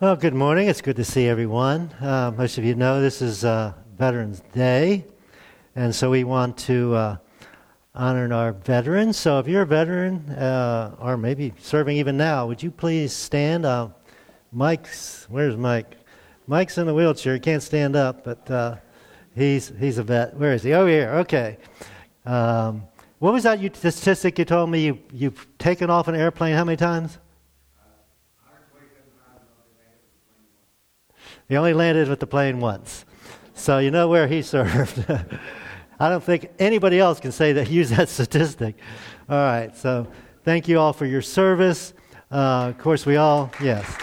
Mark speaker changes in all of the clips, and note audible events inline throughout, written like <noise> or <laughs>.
Speaker 1: Well, good morning. It's good to see everyone. Uh, most of you know this is uh, Veterans Day, and so we want to uh, honor our veterans. So if you're a veteran, uh, or maybe serving even now, would you please stand? Uh, Mike's, where's Mike? Mike's in the wheelchair. He can't stand up, but uh, he's, he's a vet. Where is he? Oh, here. Okay. Um, what was that statistic you told me you, you've taken off an airplane how many times? He only landed with the plane once. So you know where he <laughs> served. I don't think anybody else can say that use that <laughs> statistic. All right, so thank you all for your service. Uh, of course, we all, yes.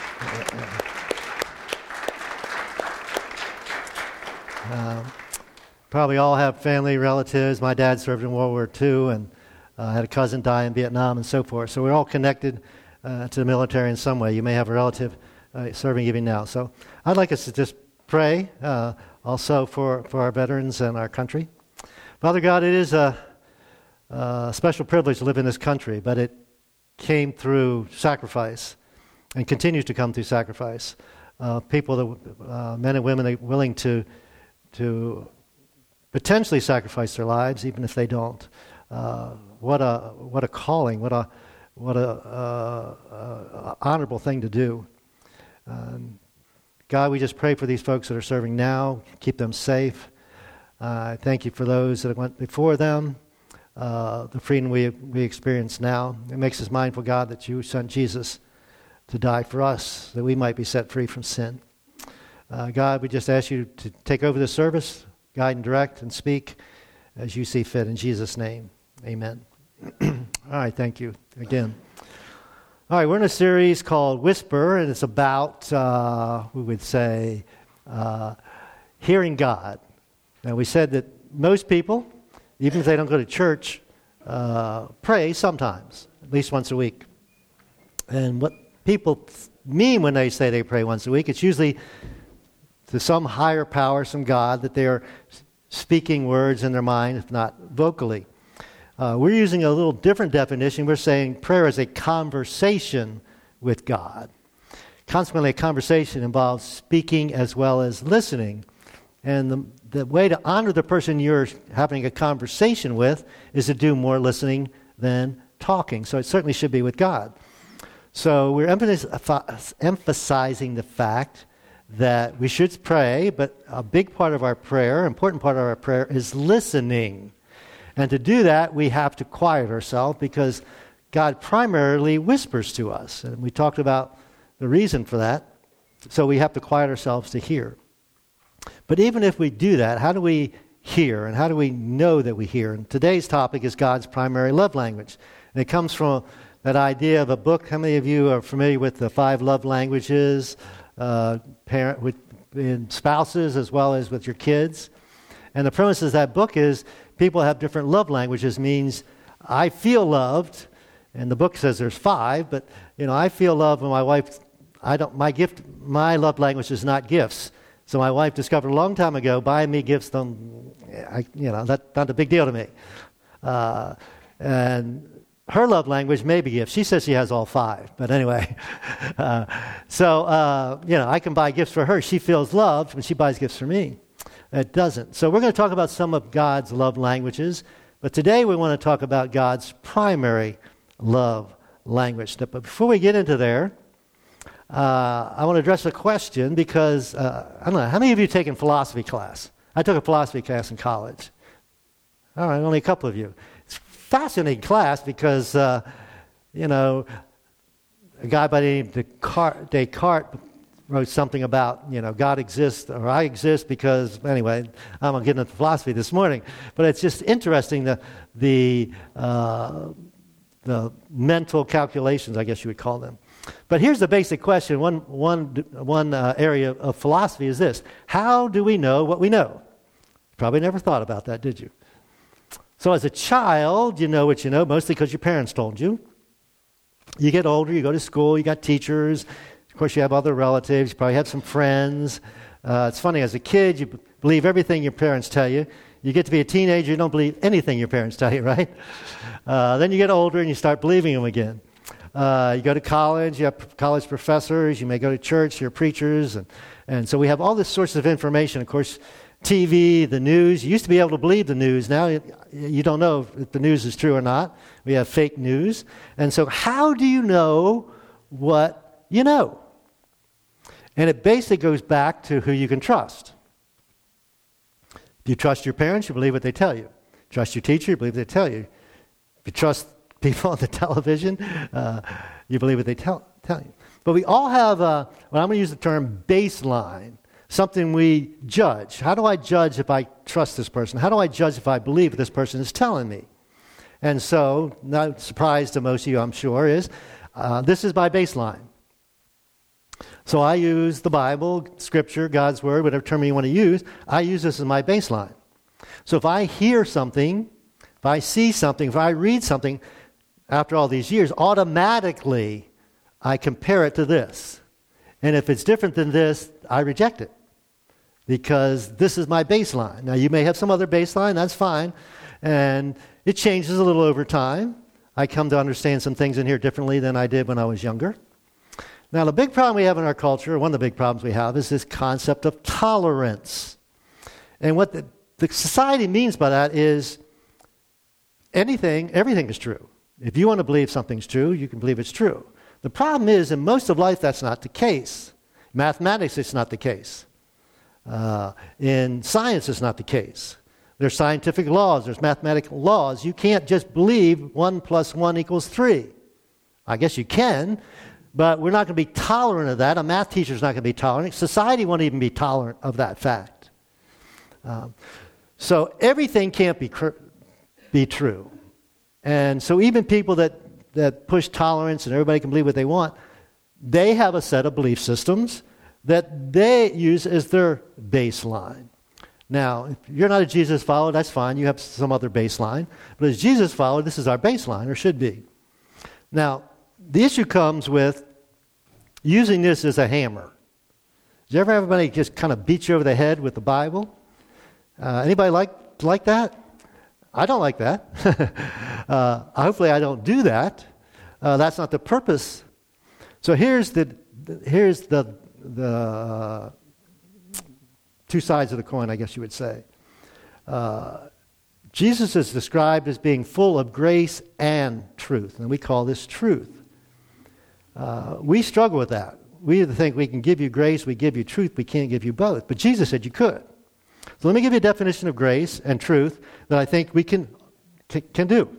Speaker 1: Uh, probably all have family relatives. My dad served in World War II and uh, had a cousin die in Vietnam and so forth. So we're all connected uh, to the military in some way. You may have a relative uh, serving even now. So I'd like us to just pray uh, also for, for our veterans and our country. Father God, it is a, a, special privilege to live in this country, but it came through sacrifice and continues to come through sacrifice. Uh, people, that, uh, men and women, are willing to, to potentially sacrifice their lives, even if they don't. Uh, what a what a calling! What a what a uh, uh, honorable thing to do. Um, God, we just pray for these folks that are serving now. Keep them safe. Uh, thank you for those that went before them. Uh, the freedom we, we experience now. It makes us mindful, God, that you sent Jesus to die for us, that we might be set free from sin. Uh, God, we just ask you to take over the service, guide and direct, and speak as you see fit. In Jesus' name, amen. <clears throat> All right, thank you again. All right, we're in a series called Whisper, and it's about, uh, we would say, uh, hearing God. Now, we said that most people, even if they don't go to church, uh, pray sometimes, at least once a week. And what people mean when they say they pray once a week, it's usually to some higher power, some God, that they are speaking words in their mind, if not vocally. Uh, we're using a little different definition. We're saying prayer is a conversation with God. Consequently, a conversation involves speaking as well as listening. And the, the way to honor the person you're having a conversation with is to do more listening than talking. So it certainly should be with God. So we're emphasizing the fact that we should pray, but a big part of our prayer, important part of our prayer, is listening. And to do that, we have to quiet ourselves because God primarily whispers to us. And we talked about the reason for that. So we have to quiet ourselves to hear. But even if we do that, how do we hear and how do we know that we hear? And today's topic is God's primary love language. And it comes from that idea of a book. How many of you are familiar with the five love languages, uh, parent, with in spouses as well as with your kids? And the premise of that book is people have different love languages means I feel loved, and the book says there's five, but you know, I feel loved when my wife I don't my gift my love language is not gifts. So my wife discovered a long time ago, buying me gifts don't I, you know, that's not a big deal to me. Uh, and her love language may be gifts. She says she has all five, but anyway. <laughs> Uh, so, uh, you know, I can buy gifts for her. She feels loved when she buys gifts for me. It doesn't. So we're going to talk about some of God's love languages, but today we want to talk about God's primary love language. But before we get into there, uh, I want to address a question because uh, I don't know how many of you taken philosophy class. I took a philosophy class in college. All right, only a couple of you. It's fascinating class because uh, you know a guy by the name of Descartes wrote something about, you know, God exists or I exist because, anyway, I'm going to get into philosophy this morning. But it's just interesting the, the, uh, the mental calculations, I guess you would call them. But here's the basic question one, one, one uh, area of philosophy is this How do we know what we know? Probably never thought about that, did you? So, as a child, you know what you know, mostly because your parents told you. You get older, you go to school, you got teachers, of course, you have other relatives, you probably have some friends. Uh, it's funny, as a kid, you believe everything your parents tell you. You get to be a teenager, you don't believe anything your parents tell you, <laughs> right? Uh, then you get older and you start believing them again. Uh, you go to college, you have college professors, you may go to church, you're preachers. And, and so we have all this sorts of information. Of course, TV, the news. You used to be able to believe the news. Now you don't know if the news is true or not. We have fake news. And so, how do you know what you know? And it basically goes back to who you can trust. If you trust your parents, you believe what they tell you. Trust your teacher, you believe what they tell you. If you trust <laughs> people on the television, uh, you believe what they tell, tell you. But we all have, a, well, I'm going to use the term baseline, something we judge. How do I judge if I trust this person? How do I judge if I believe what this person is telling me? And so, not surprise to most of you, I'm sure, is uh, this is my baseline. So I use the Bible, Scripture, God's Word, whatever term you want to use, I use this as my baseline. So if I hear something, if I see something, if I read something, after all these years, automatically I compare it to this. And if it's different than this, I reject it because this is my baseline. Now, you may have some other baseline, that's fine. And it changes a little over time. I come to understand some things in here differently than I did when I was younger. Now, the big problem we have in our culture, one of the big problems we have, is this concept of tolerance. And what the, the society means by that is anything, everything is true. If you want to believe something's true, you can believe it's true. The problem is, in most of life, that's not the case. Mathematics, it's not the case. Uh, in science, it's not the case. There's scientific laws, there's mathematical laws. You can't just believe 1 plus 1 equals 3. I guess you can, but we're not going to be tolerant of that. A math teacher's not going to be tolerant. Society won't even be tolerant of that fact. Um, so everything can't be, cr- be true. And so even people that, that push tolerance and everybody can believe what they want, they have a set of belief systems that they use as their baseline. Now, if you're not a Jesus follower, that's fine. You have some other baseline. But as Jesus follower, this is our baseline, or should be. Now, the issue comes with using this as a hammer. Does ever everybody just kind of beat you over the head with the Bible? Uh, anybody like, like that? I don't like that. <laughs> uh, hopefully, I don't do that. Uh, that's not the purpose. So here's the here's the the uh, two sides of the coin, I guess you would say. Uh, Jesus is described as being full of grace and truth, and we call this truth. Uh, we struggle with that. We either think we can give you grace, we give you truth, we can't give you both. But Jesus said you could. So let me give you a definition of grace and truth that I think we can, can do.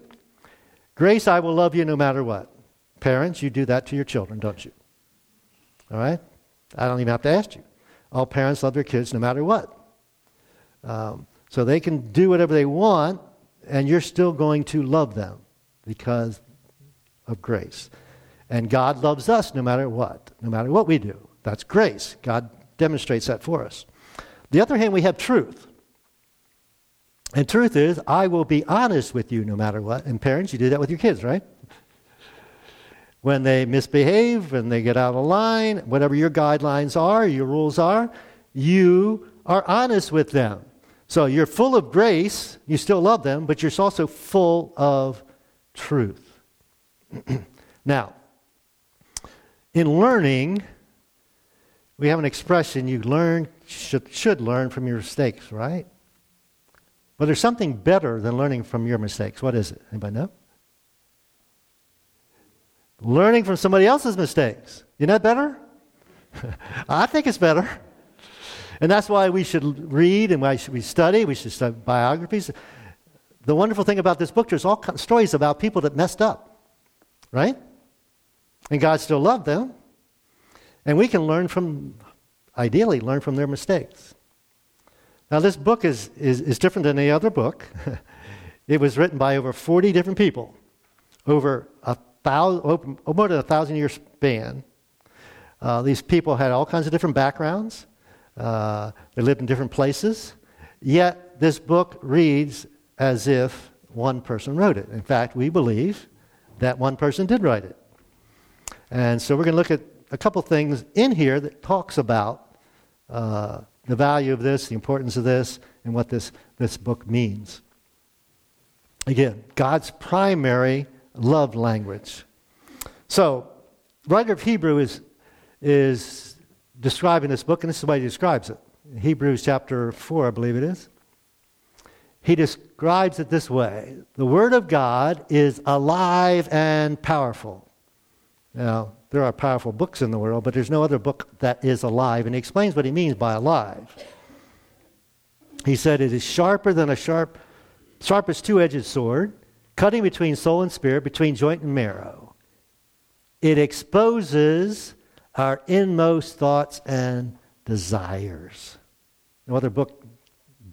Speaker 1: Grace, I will love you no matter what. Parents, you do that to your children, don't you? All right? I don't even have to ask you. All parents love their kids no matter what. Um, so they can do whatever they want, and you're still going to love them because of grace. And God loves us no matter what, no matter what we do. That's grace. God demonstrates that for us. The other hand, we have truth. And truth is, I will be honest with you no matter what. And parents, you do that with your kids, right? When they misbehave, when they get out of line, whatever your guidelines are, your rules are, you are honest with them. So you're full of grace, you still love them, but you're also full of truth. <clears throat> now, in learning, we have an expression you learn should, should learn from your mistakes, right? But there's something better than learning from your mistakes. What is it? Anybody know? Learning from somebody else's mistakes. Isn't that better? <laughs> I think it's better. And that's why we should read and why we study. We should study biographies. The wonderful thing about this book, there's all stories about people that messed up, right? And God still loved them. And we can learn from, ideally, learn from their mistakes. Now, this book is, is, is different than any other book. <laughs> it was written by over 40 different people over a thousand, more than a thousand year span. Uh, these people had all kinds of different backgrounds. Uh, they lived in different places. Yet, this book reads as if one person wrote it. In fact, we believe that one person did write it. And so we're going to look at a couple things in here that talks about uh, the value of this, the importance of this, and what this, this book means. Again, God's primary love language. So, writer of Hebrew is, is describing this book, and this is the way he describes it. Hebrews chapter 4, I believe it is. He describes it this way The Word of God is alive and powerful. Now, there are powerful books in the world, but there's no other book that is alive. And he explains what he means by alive. He said it is sharper than a sharp, sharpest two edged sword, cutting between soul and spirit, between joint and marrow. It exposes our inmost thoughts and desires. No other book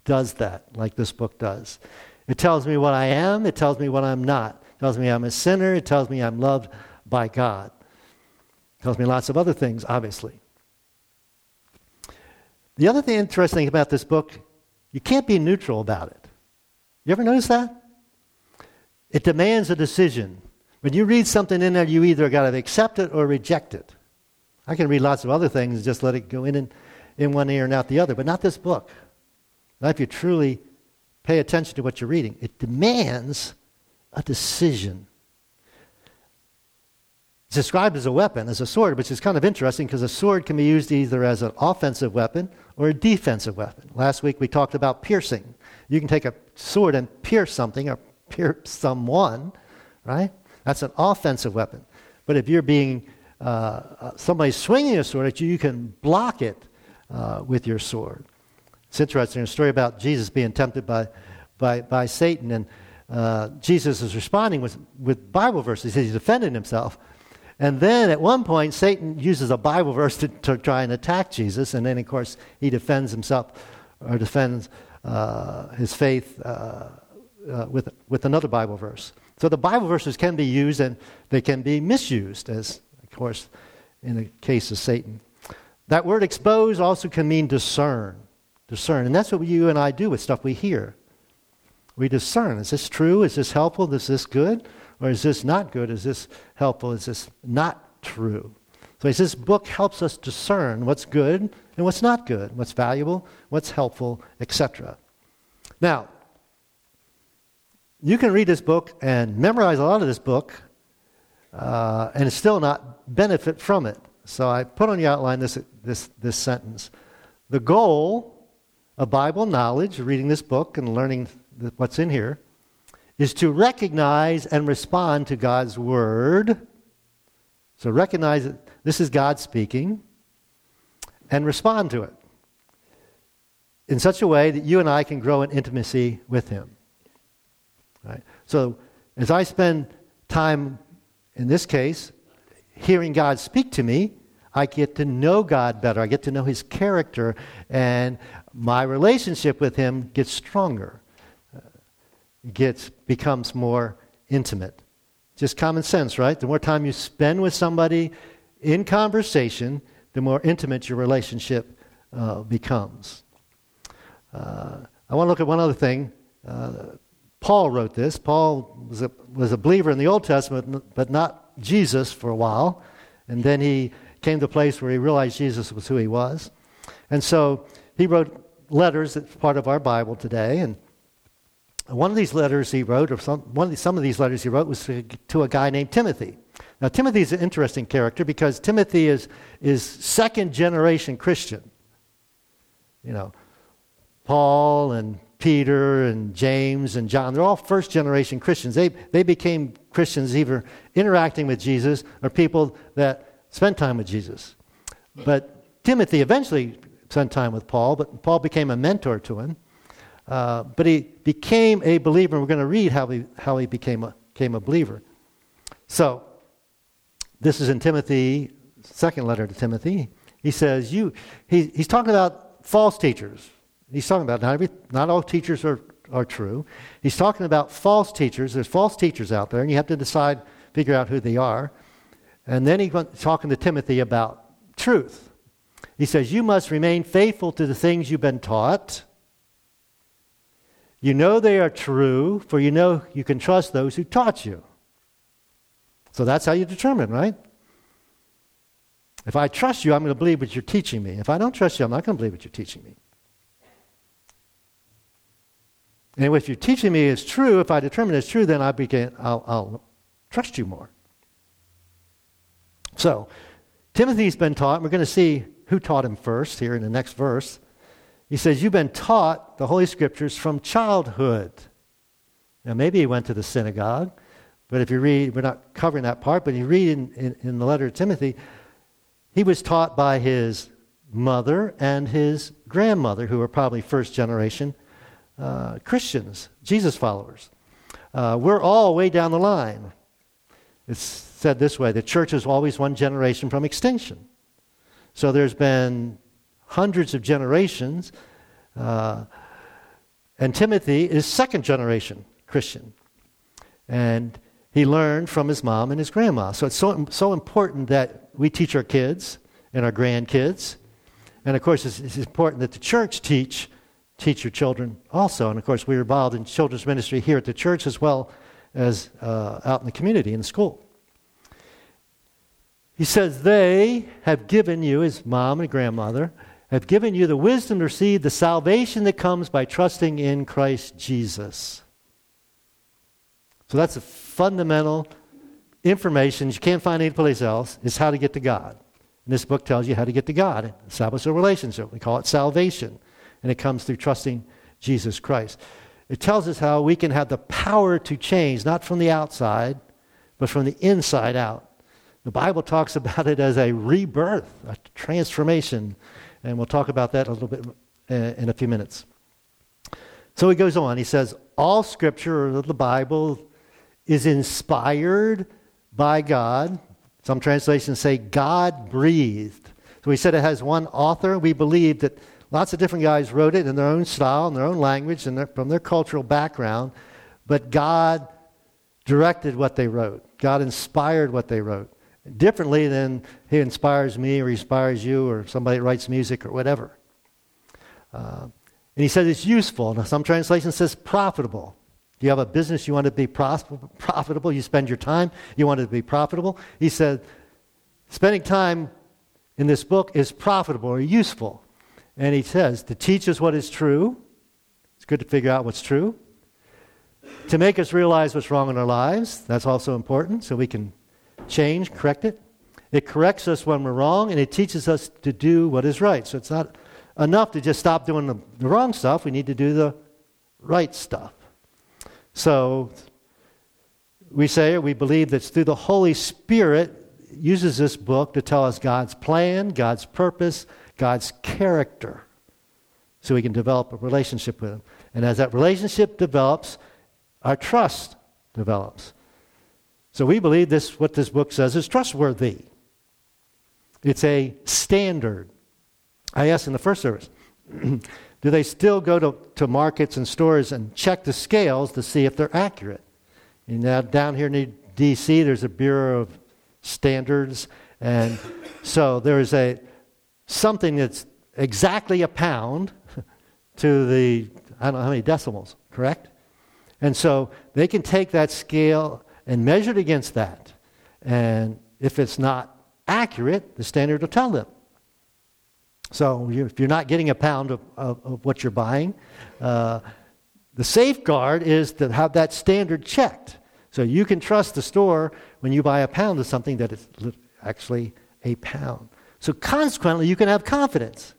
Speaker 1: does that like this book does. It tells me what I am, it tells me what I'm not. It tells me I'm a sinner, it tells me I'm loved by God. Tells me lots of other things, obviously. The other thing interesting about this book, you can't be neutral about it. You ever notice that? It demands a decision. When you read something in there, you either got to accept it or reject it. I can read lots of other things and just let it go in and in one ear and out the other, but not this book. Not if you truly pay attention to what you're reading. It demands a decision. It's described as a weapon, as a sword, which is kind of interesting because a sword can be used either as an offensive weapon or a defensive weapon. Last week we talked about piercing. You can take a sword and pierce something or pierce someone, right? That's an offensive weapon. But if you're being uh, uh somebody swinging a sword at you, you can block it uh, with your sword. It's interesting, a story about Jesus being tempted by, by, by Satan, and uh, Jesus is responding with, with Bible verses. He's defending himself. And then at one point, Satan uses a Bible verse to, to try and attack Jesus, and then, of course, he defends himself or defends uh, his faith uh, uh, with, with another Bible verse. So the Bible verses can be used and they can be misused, as, of course, in the case of Satan. That word expose also can mean discern discern. And that's what you and I do with stuff we hear. We discern. Is this true? Is this helpful? Is this good? Or is this not good? Is this helpful? Is this not true? So this book helps us discern what's good and what's not good, what's valuable, what's helpful, etc. Now, you can read this book and memorize a lot of this book uh, and still not benefit from it. So I put on the outline this, this, this sentence. The goal of Bible knowledge, reading this book and learning what's in here, is to recognize and respond to God's Word. So recognize that this is God speaking and respond to it in such a way that you and I can grow in intimacy with Him. Right? So as I spend time, in this case, hearing God speak to me, I get to know God better. I get to know His character, and my relationship with Him gets stronger, gets becomes more intimate. Just common sense, right? The more time you spend with somebody in conversation, the more intimate your relationship uh, becomes. Uh, I want to look at one other thing. Uh, Paul wrote this. Paul was a, was a believer in the Old Testament, but not Jesus for a while. And then he came to a place where he realized Jesus was who he was. And so he wrote letters that's part of our Bible today. And one of these letters he wrote, or some, one of these, some of these letters he wrote, was to, to a guy named Timothy. Now, Timothy is an interesting character because Timothy is, is second generation Christian. You know, Paul and Peter and James and John, they're all first generation Christians. They, they became Christians either interacting with Jesus or people that spent time with Jesus. But Timothy eventually spent time with Paul, but Paul became a mentor to him. Uh, but he became a believer, we're going to read how he, how he became, a, became a believer. So, this is in Timothy, second letter to Timothy. He says, you, he, he's talking about false teachers. He's talking about not, every, not all teachers are, are true. He's talking about false teachers. There's false teachers out there, and you have to decide, figure out who they are. And then he's talking to Timothy about truth. He says, You must remain faithful to the things you've been taught. You know they are true, for you know you can trust those who taught you. So that's how you determine, right? If I trust you, I'm going to believe what you're teaching me. If I don't trust you, I'm not going to believe what you're teaching me. And if you're teaching me is true, if I determine it's true, then I begin, I'll, I'll trust you more. So, Timothy's been taught, and we're going to see who taught him first here in the next verse. He says, You've been taught the Holy Scriptures from childhood. Now, maybe he went to the synagogue, but if you read, we're not covering that part, but you read in, in, in the letter to Timothy, he was taught by his mother and his grandmother, who were probably first generation uh, Christians, Jesus followers. Uh, we're all way down the line. It's said this way the church is always one generation from extinction. So there's been hundreds of generations, uh, and Timothy is second generation Christian. And he learned from his mom and his grandma. So it's so, so important that we teach our kids and our grandkids. And of course, it's, it's important that the church teach teach your children also. And of course, we're involved in children's ministry here at the church as well as uh, out in the community, in the school. He says, They have given you, his mom and grandmother, have given you the wisdom to receive the salvation that comes by trusting in Christ Jesus. So that's a fundamental information you can't find anyplace else is how to get to God. And this book tells you how to get to God, establish a relationship. We call it salvation and it comes through trusting Jesus Christ. It tells us how we can have the power to change, not from the outside, but from the inside out. The Bible talks about it as a rebirth, a transformation, and we'll talk about that a little bit uh, in a few minutes. So he goes on. He says, All scripture, or the Bible, is inspired by God. Some translations say God breathed. So he said it has one author. We believe that Lots of different guys wrote it in their own style, in their own language, and from their cultural background. But God directed what they wrote. God inspired what they wrote. Differently than He inspires me or inspires you or somebody writes music or whatever. Uh, and He says it's useful. Now, some translations says profitable. You have a business you want to be profitable? You spend your time, you want it to be profitable. He said, spending time in this book is profitable or useful. And he says, to teach us what is true. It's good to figure out what's true. To make us realize what's wrong in our lives. That's also important, so we can change, correct it. It corrects us when we're wrong, and it teaches us to do what is right. So it's not enough to just stop doing the, the wrong stuff. We need to do the right stuff. So we say, we believe that through the Holy Spirit uses this book to tell us God's plan, God's purpose, God's character so we can develop a relationship with Him. And as that relationship develops, our trust develops. So we believe this, what this book says is trustworthy. It's a standard. I asked in the first service, <clears throat> do they still go to, to markets and stores and check the scales to see if they're accurate? Now down here in D.C., there's a Bureau of Standards, and so there's a something that's exactly a pound <laughs> to the, I don't know how many decimals, correct? And so they can take that scale and measured against that. And if it's not accurate, the standard will tell them. So if you're not getting a pound of, of, of what you're buying, uh, the safeguard is to have that standard checked. So you can trust the store when you buy a pound of something that it's actually a pound. So consequently, you can have confidence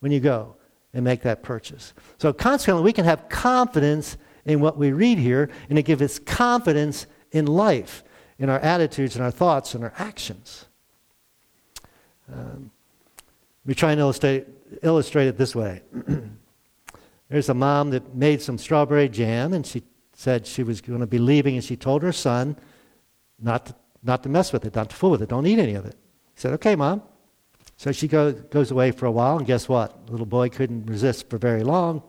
Speaker 1: when you go and make that purchase. So consequently, we can have confidence in what we read here, and it gives us confidence in life, in our attitudes and our thoughts and our actions. Um, we try and illustrate, illustrate it this way. <clears throat> There's a mom that made some strawberry jam, and she said she was going to be leaving, and she told her son not to, not to mess with it, not to fool with it, don't eat any of it. He said, Okay, mom. So she go, goes away for a while, and guess what? The little boy couldn't resist for very long,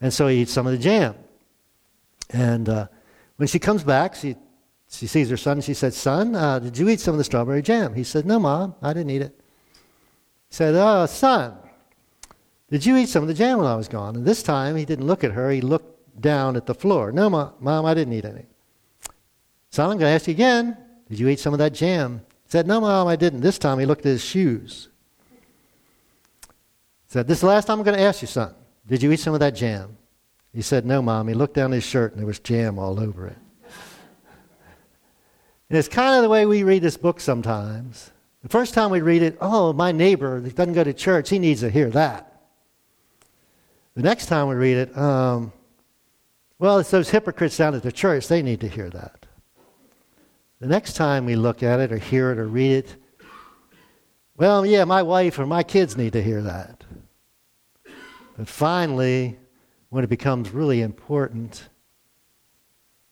Speaker 1: and so he eats some of the jam. And uh, when she comes back, she, she sees her son, and she said, Son, uh, did you eat some of the strawberry jam? He said, No, Mom, I didn't eat it. He said, Oh, son, did you eat some of the jam when I was gone? And this time he didn't look at her, he looked down at the floor. No, Mom, Mom I didn't eat any. Son, I'm going to ask you again, did you eat some of that jam? He said, No, Mom, I didn't. This time he looked at his shoes. He said, This last time I'm going to ask you, son, did you eat some of that jam? He said, No, Mom. He looked down his shirt and there was jam all over it. And it's kind of the way we read this book sometimes. The first time we read it, oh, my neighbor doesn't go to church, he needs to hear that. The next time we read it, um, well, it's those hypocrites down at the church, they need to hear that. The next time we look at it or hear it or read it, well, yeah, my wife or my kids need to hear that. But finally, when it becomes really important,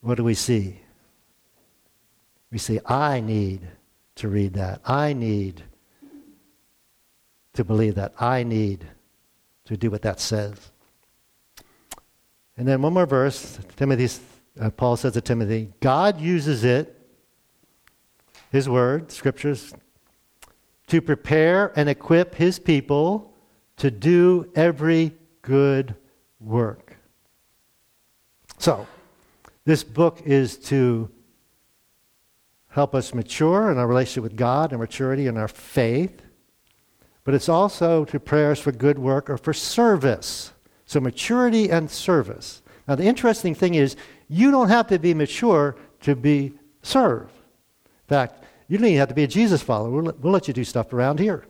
Speaker 1: what do we see? We see, I need to read that. I need to believe that. I need to do what that says. And then one more verse. Timothy, uh, Paul says to Timothy, God uses it, his word, scriptures, to prepare and equip his people to do every good work. So, this book is to help us mature in our relationship with God and maturity in our faith, but it's also to prepare us for good work or for service. So, maturity and service. Now, the interesting thing is, you don't have to be mature to be served. In fact, you don't even have to be a Jesus follower. We'll, we'll let you do stuff around here.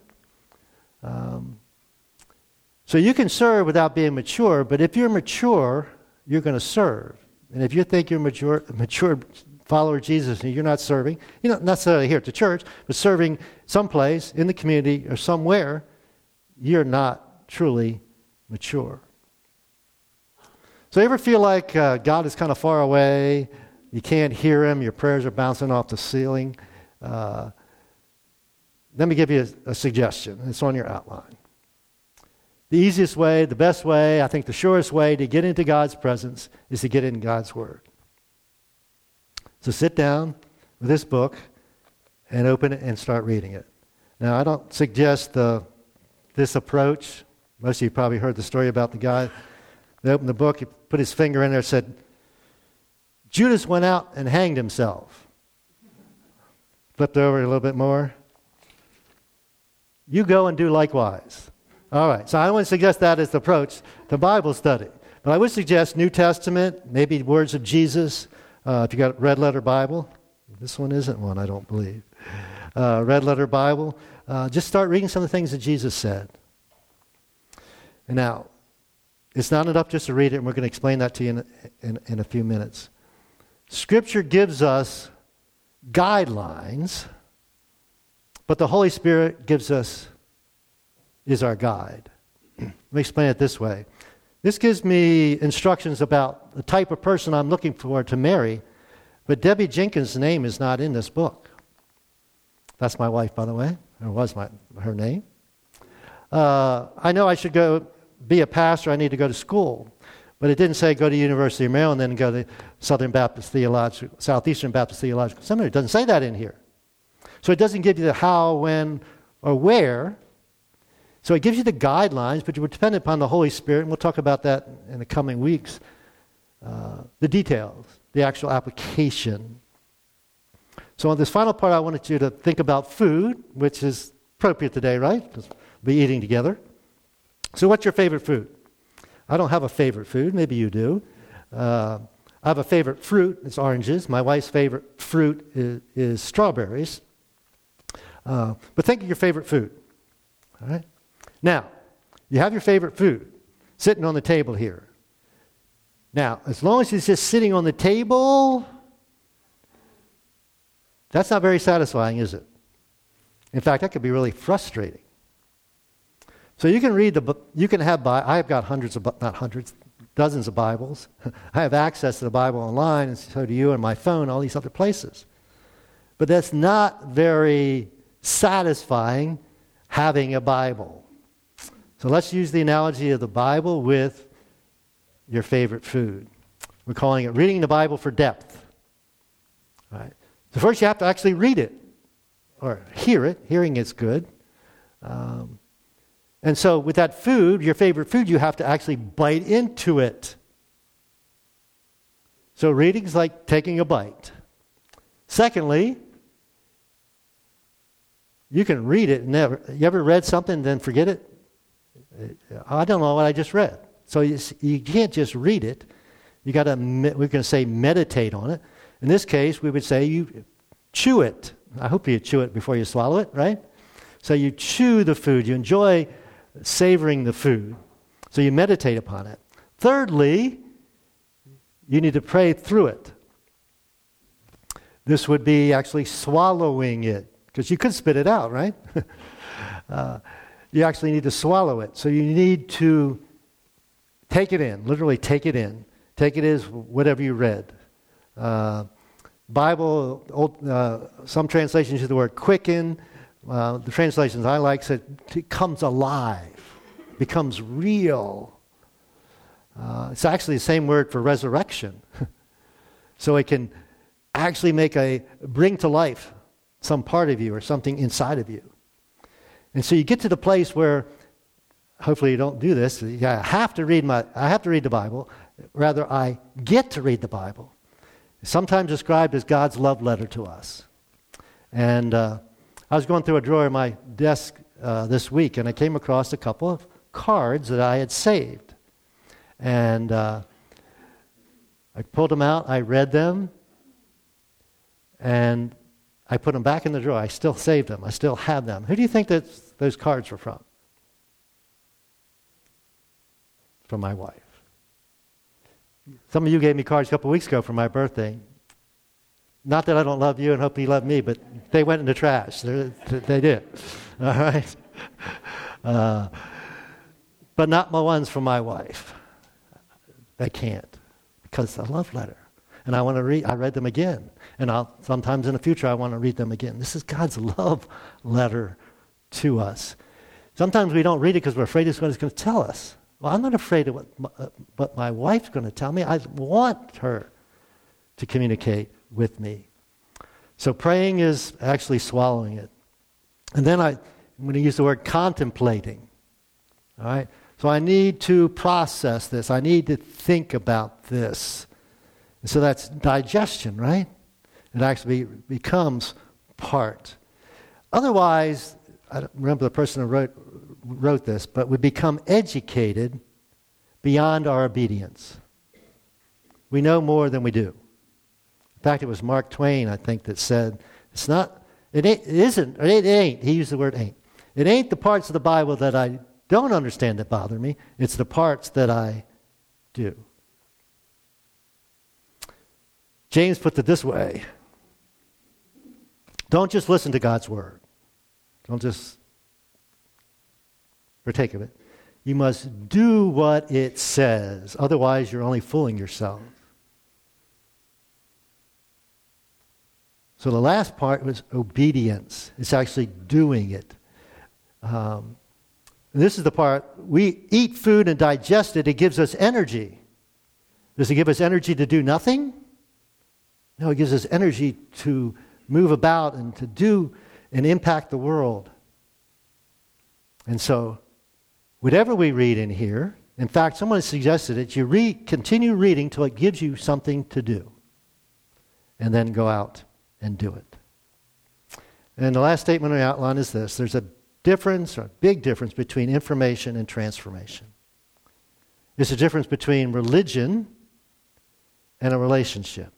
Speaker 1: Um, so you can serve without being mature, but if you're mature, you're going to serve. And if you think you're a mature, mature follower of Jesus and you're not serving, you're not necessarily here at the church, but serving someplace in the community or somewhere, you're not truly mature. So, you ever feel like uh, God is kind of far away? You can't hear Him, your prayers are bouncing off the ceiling? Uh, let me give you a, a suggestion. It's on your outline. The easiest way, the best way, I think the surest way to get into God's presence is to get in God's Word. So sit down with this book and open it and start reading it. Now, I don't suggest the, this approach. Most of you probably heard the story about the guy that opened the book, he put his finger in there and said, Judas went out and hanged himself. Flipped over a little bit more. You go and do likewise. All right, so I wouldn't suggest that as the approach to Bible study. But I would suggest New Testament, maybe words of Jesus. Uh, if you got a red letter Bible, this one isn't one, I don't believe. Uh, red letter Bible, uh, just start reading some of the things that Jesus said. Now, it's not enough just to read it, and we're going to explain that to you in, in, in a few minutes. Scripture gives us guidelines, but the Holy Spirit gives us is our guide. Let me explain it this way. This gives me instructions about the type of person I'm looking for to marry, but Debbie Jenkins' name is not in this book. That's my wife, by the way, or was my, her name. Uh, I know I should go be a pastor, I need to go to school. But it didn't say go to University of Maryland, then go to Southern Baptist Theological, Southeastern Baptist Theological Seminary. It doesn't say that in here. So it doesn't give you the how, when, or where. So it gives you the guidelines, but you're dependent upon the Holy Spirit, and we'll talk about that in the coming weeks. Uh, the details, the actual application. So, on this final part, I wanted you to think about food, which is appropriate today, right? Because we'll be eating together. So, what's your favorite food? I don't have a favorite food. Maybe you do. Uh, I have a favorite fruit. It's oranges. My wife's favorite fruit is, is strawberries. Uh, but think of your favorite food. All right? Now, you have your favorite food sitting on the table here. Now, as long as it's just sitting on the table, that's not very satisfying, is it? In fact, that could be really frustrating. So you can read the book, you can have, by I've got hundreds of, not hundreds, dozens of Bibles. <laughs> I have access to the Bible online, and so do you, and my phone, all these other places. But that's not very satisfying having a Bible. So let's use the analogy of the Bible with your favorite food. We're calling it reading the Bible for depth. Right. So first you have to actually read it or hear it. Hearing is good. Um, and so with that food, your favorite food, you have to actually bite into it. So reading is like taking a bite. Secondly, you can read it and never. You ever read something then forget it? I don't know what I just read. So you, you can't just read it. You got to, we're going to say meditate on it. In this case, we would say you chew it. I hope you chew it before you swallow it, right? So you chew the food, you enjoy savoring the food. So you meditate upon it. Thirdly, you need to pray through it. This would be actually swallowing it, because you could spit it out, right? <laughs> uh, you actually need to swallow it. So you need to take it in, literally take it in. Take it as whatever you read. Uh, Bible, old, uh, some translations use the word quicken. Uh, the translations I like said it comes alive, becomes real. Uh, it's actually the same word for resurrection. <laughs> so it can actually make a bring to life some part of you or something inside of you. And so you get to the place where hopefully you don't do this. I have to read my I have to read the Bible. Rather I get to read the Bible. sometimes described as God's love letter to us. And uh, I was going through a drawer in my desk uh, this week and I came across a couple of cards that I had saved. And uh, I pulled them out, I read them, and I put them back in the drawer. I still saved them, I still have them. Who do you think that those cards were from? From my wife. Some of you gave me cards a couple weeks ago for my birthday. Not that I don't love you and hope you love me, but they went in the trash. They're, they did. <laughs> All right? Uh, but not my ones from my wife. They can't because it's a love letter. And I want to read, I read them again. And I'll, sometimes in the future, I want to read them again. This is God's love letter to us. Sometimes we don't read it because we're afraid it's going to tell us. Well, I'm not afraid of what my, uh, what my wife's going to tell me. I want her to communicate with me. So praying is actually swallowing it. And then I, I'm going to use the word contemplating. All right? So I need to process this. I need to think about this. And so that's digestion, right? It actually becomes part. Otherwise, I don't remember the person who wrote, wrote this, but we become educated beyond our obedience. We know more than we do. In fact, it was Mark Twain, I think, that said, it's not, it, ain't, it isn't, it ain't, he used the word ain't. It ain't the parts of the Bible that I don't understand that bother me, it's the parts that I do. James put it this way Don't just listen to God's word, don't just partake of it. You must do what it says, otherwise, you're only fooling yourself. So the last part was obedience. It's actually doing it. Um, this is the part we eat food and digest it, it gives us energy. Does it give us energy to do nothing? No, it gives us energy to move about and to do and impact the world. And so, whatever we read in here, in fact, someone suggested that you read, continue reading till it gives you something to do, and then go out and do it. And the last statement the outline is this there's a difference, or a big difference, between information and transformation. There's a difference between religion and a relationship.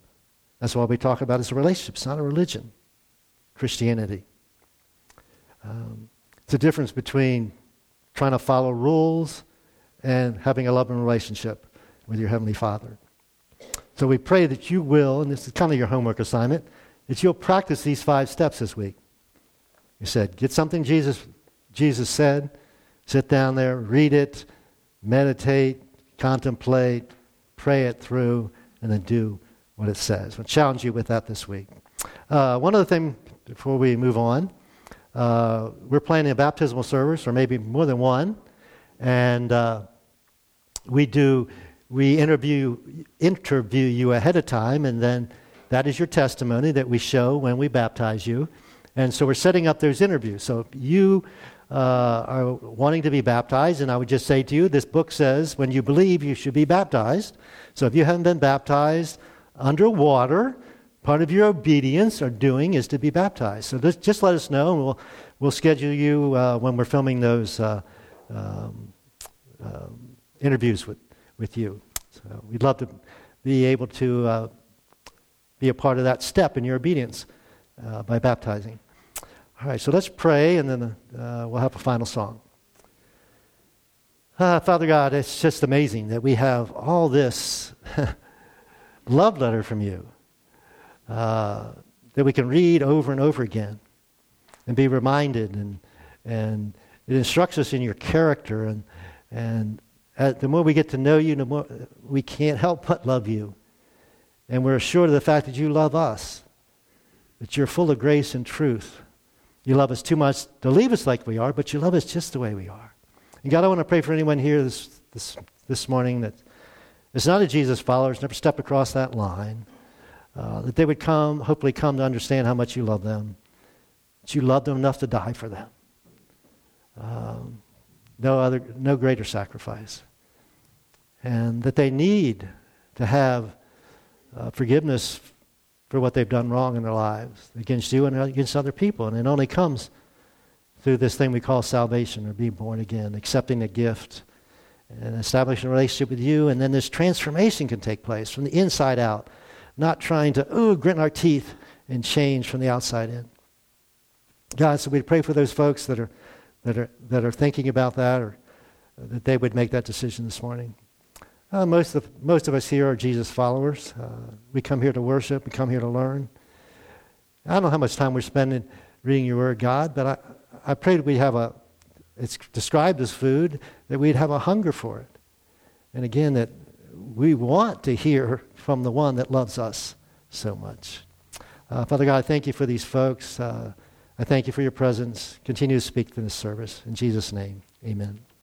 Speaker 1: That's why we talk about it as a relationship. It's not a religion, Christianity. Um, it's a difference between trying to follow rules and having a loving relationship with your Heavenly Father. So we pray that you will, and this is kind of your homework assignment, that you'll practice these five steps this week. You said, get something Jesus Jesus said. Sit down there, read it, meditate, contemplate, pray it through, and then do what it says. I'll challenge you with that this week. Uh, one other thing before we move on. Uh, we're planning a baptismal service, or maybe more than one, and uh, we do we interview interview you ahead of time, and then that is your testimony that we show when we baptize you. And so we're setting up those interviews. So if you uh, are wanting to be baptized, and I would just say to you, this book says when you believe, you should be baptized. So if you haven't been baptized underwater, part of your obedience or doing is to be baptized. So just let us know, and we'll, we'll schedule you uh, when we're filming those uh, um, um, interviews with, with you. So we'd love to be able to uh, be a part of that step in your obedience. uh, by baptizing. All right, so let's pray, and then uh, we'll have a final song. Uh, Father God, it's just amazing that we have all this <laughs> love letter from you uh, that we can read over and over again and be reminded, and, and it instructs us in your character. And, and the more we get to know you, the more we can't help but love you. And we're assured of the fact that you love us, that you're full of grace and truth. You love us too much to leave us like we are, but you love us just the way we are. And God, I want to pray for anyone here this, this, this morning that is not a Jesus follower, has never stepped across that line, uh, that they would come, hopefully come to understand how much you love them, that you love them enough to die for them. Um, no other, no greater sacrifice. And that they need to have uh, forgiveness for what they've done wrong in their lives against you and against other people. And it only comes through this thing we call salvation or being born again, accepting a gift and establishing a relationship with you. And then this transformation can take place from the inside out, not trying to, ooh, grit our teeth and change from the outside in. God, so we pray for those folks that are, that are, that are thinking about that or that they would make that decision this morning. Uh, most, of, most of us here are Jesus followers. Uh, we come here to worship, we come here to learn. I don't know how much time we're spending reading your word, God, but I, I pray that we have a, it's described as food, that we'd have a hunger for it. And again, that we want to hear from the one that loves us so much. Uh, Father God, I thank you for these folks. Uh, I thank you for your presence. Continue to speak to this service. In Jesus' name, amen.